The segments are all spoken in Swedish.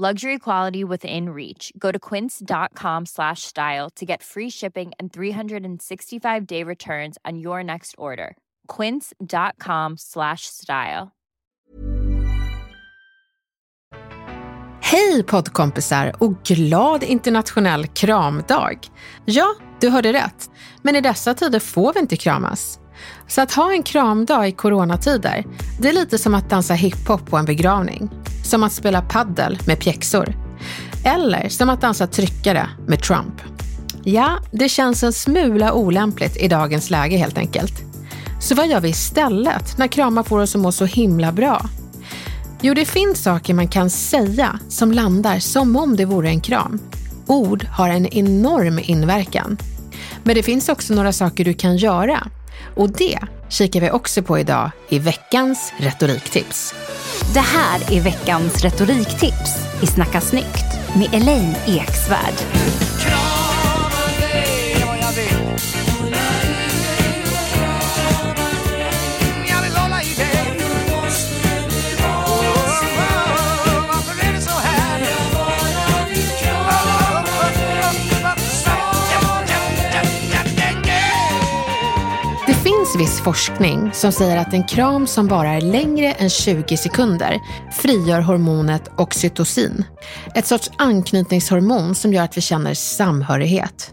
Luxury quality within reach. Go to quince.com slash style to get free shipping and 365 day returns on your next order. Quince.com slash style. Hej poddkompisar och glad internationell kramdag! Ja, du hörde rätt. Men i dessa tider får vi inte kramas. Så att ha en kramdag i coronatider, det är lite som att dansa hiphop på en begravning. Som att spela paddel med pjäxor. Eller som att dansa tryckare med Trump. Ja, det känns en smula olämpligt i dagens läge helt enkelt. Så vad gör vi istället när kramar får oss att må så himla bra? Jo, det finns saker man kan säga som landar som om det vore en kram. Ord har en enorm inverkan. Men det finns också några saker du kan göra och det kikar vi också på idag i veckans retoriktips. Det här är veckans retoriktips i Snacka snyggt med Elaine Eksvärd. Finns viss forskning som säger att en kram som bara är längre än 20 sekunder frigör hormonet oxytocin. Ett sorts anknytningshormon som gör att vi känner samhörighet.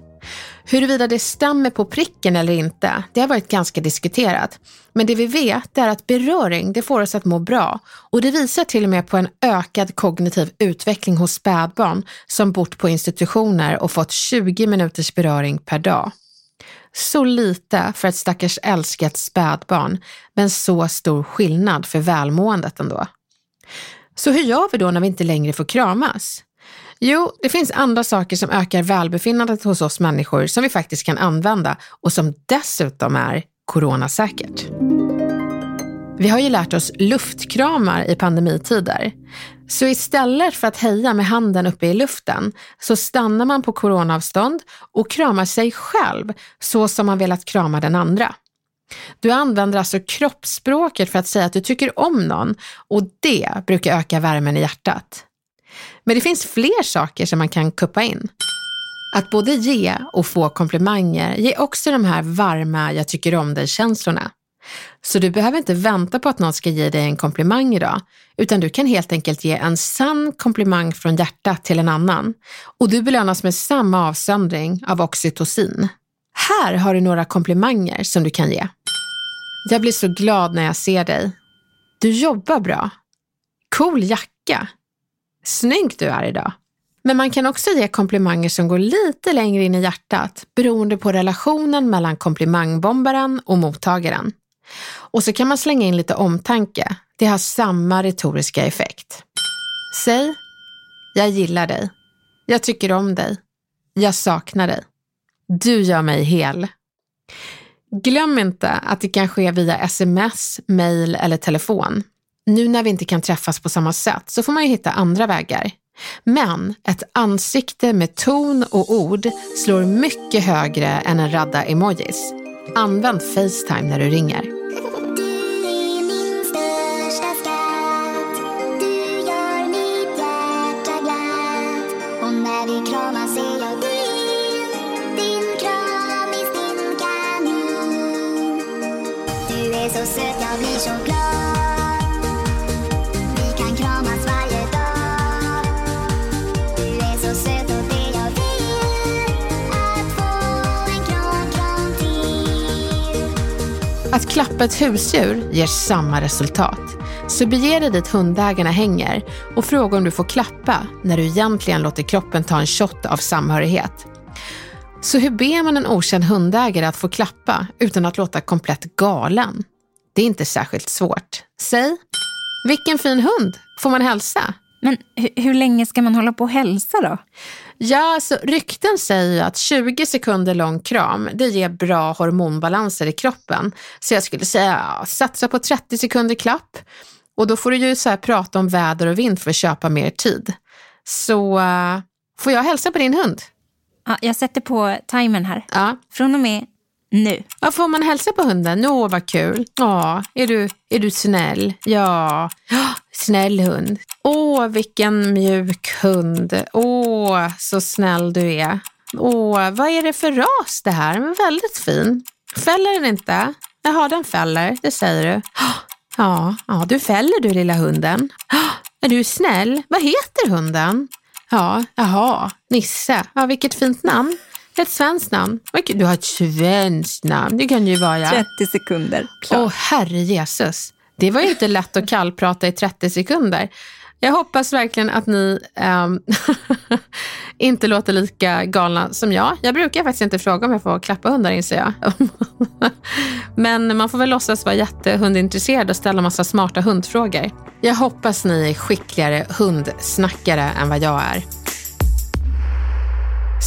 Huruvida det stämmer på pricken eller inte, det har varit ganska diskuterat. Men det vi vet är att beröring, det får oss att må bra. Och det visar till och med på en ökad kognitiv utveckling hos spädbarn som bott på institutioner och fått 20 minuters beröring per dag. Så lite för ett stackars älskat spädbarn, men så stor skillnad för välmåendet ändå. Så hur gör vi då när vi inte längre får kramas? Jo, det finns andra saker som ökar välbefinnandet hos oss människor som vi faktiskt kan använda och som dessutom är coronasäkert. Vi har ju lärt oss luftkramar i pandemitider. Så istället för att heja med handen uppe i luften så stannar man på coronaavstånd och kramar sig själv så som man velat krama den andra. Du använder alltså kroppsspråket för att säga att du tycker om någon och det brukar öka värmen i hjärtat. Men det finns fler saker som man kan kuppa in. Att både ge och få komplimanger ger också de här varma jag tycker om dig-känslorna. Så du behöver inte vänta på att någon ska ge dig en komplimang idag, utan du kan helt enkelt ge en sann komplimang från hjärtat till en annan. Och du belönas med samma avsöndring av oxytocin. Här har du några komplimanger som du kan ge. Jag blir så glad när jag ser dig. Du jobbar bra. Cool jacka. Snygg du är idag. Men man kan också ge komplimanger som går lite längre in i hjärtat beroende på relationen mellan komplimangbombaren och mottagaren. Och så kan man slänga in lite omtanke. Det har samma retoriska effekt. Säg, jag gillar dig. Jag tycker om dig. Jag saknar dig. Du gör mig hel. Glöm inte att det kan ske via sms, mail eller telefon. Nu när vi inte kan träffas på samma sätt så får man ju hitta andra vägar. Men ett ansikte med ton och ord slår mycket högre än en radda emojis. Använd Facetime när du ringer. Att klappa ett husdjur ger samma resultat. Så bege dig dit hundägarna hänger och fråga om du får klappa när du egentligen låter kroppen ta en shot av samhörighet. Så hur ber man en okänd hundägare att få klappa utan att låta komplett galen? Det är inte särskilt svårt. Säg, vilken fin hund, får man hälsa? Men hu- hur länge ska man hålla på och hälsa då? Ja, alltså, rykten säger ju att 20 sekunder lång kram, det ger bra hormonbalanser i kroppen. Så jag skulle säga, ja, satsa på 30 sekunder klapp. Och då får du ju så här prata om väder och vind för att köpa mer tid. Så eh, får jag hälsa på din hund? Ja, jag sätter på timern här. Ja. Från och med nu. Ja, får man hälsa på hunden? Åh, vad kul. Ja, är du, är du snäll? Ja, Ja, snäll hund. Åh, vilken mjuk hund. Åh, så snäll du är. Åh, vad är det för ras det här? Men väldigt fin. Fäller den inte? Jaha, den fäller, det säger du. Ja, ja, du fäller du lilla hunden. Är du snäll? Vad heter hunden? Ja, jaha, Nisse. Ja, vilket fint namn. Ett svenskt namn. Du har ett svenskt namn. Det kan ju vara. 30 sekunder. Åh, herre Jesus. Det var ju inte lätt att kallprata i 30 sekunder. Jag hoppas verkligen att ni ehm, inte låter lika galna som jag. Jag brukar faktiskt inte fråga om jag får klappa hundar inser jag. Men man får väl låtsas vara jättehundintresserad och ställa massa smarta hundfrågor. Jag hoppas ni är skickligare hundsnackare än vad jag är.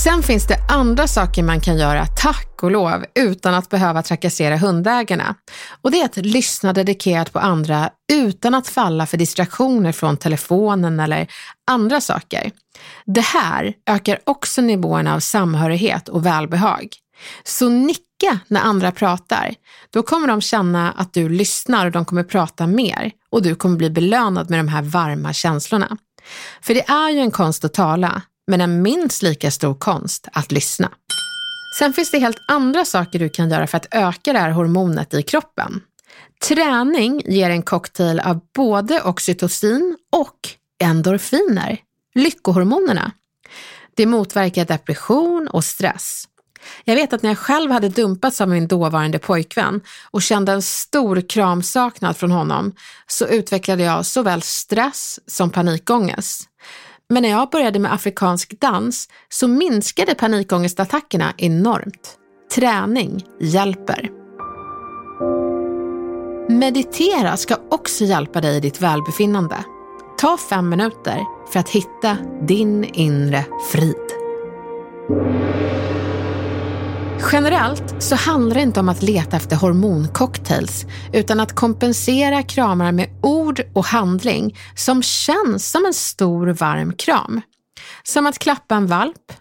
Sen finns det andra saker man kan göra, tack och lov, utan att behöva trakassera hundägarna. Och det är att lyssna dedikerat på andra utan att falla för distraktioner från telefonen eller andra saker. Det här ökar också nivåerna av samhörighet och välbehag. Så nicka när andra pratar. Då kommer de känna att du lyssnar och de kommer prata mer och du kommer bli belönad med de här varma känslorna. För det är ju en konst att tala, men en minst lika stor konst att lyssna. Sen finns det helt andra saker du kan göra för att öka det här hormonet i kroppen. Träning ger en cocktail av både oxytocin och endorfiner, lyckohormonerna. Det motverkar depression och stress. Jag vet att när jag själv hade dumpats av min dåvarande pojkvän och kände en stor kramsaknad från honom så utvecklade jag såväl stress som panikångest. Men när jag började med afrikansk dans så minskade panikångestattackerna enormt. Träning hjälper. Meditera ska också hjälpa dig i ditt välbefinnande. Ta fem minuter för att hitta din inre frid. Generellt så handlar det inte om att leta efter hormoncocktails utan att kompensera kramar med ord och handling som känns som en stor varm kram. Som att klappa en valp,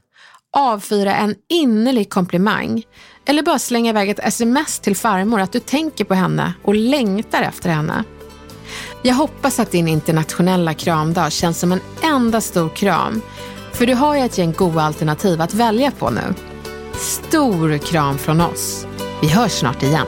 avfyra en innerlig komplimang eller bara slänga iväg ett sms till farmor att du tänker på henne och längtar efter henne. Jag hoppas att din internationella kramdag känns som en enda stor kram för du har ju ett gäng goda alternativ att välja på nu. Stor kram från oss. Vi hörs snart igen.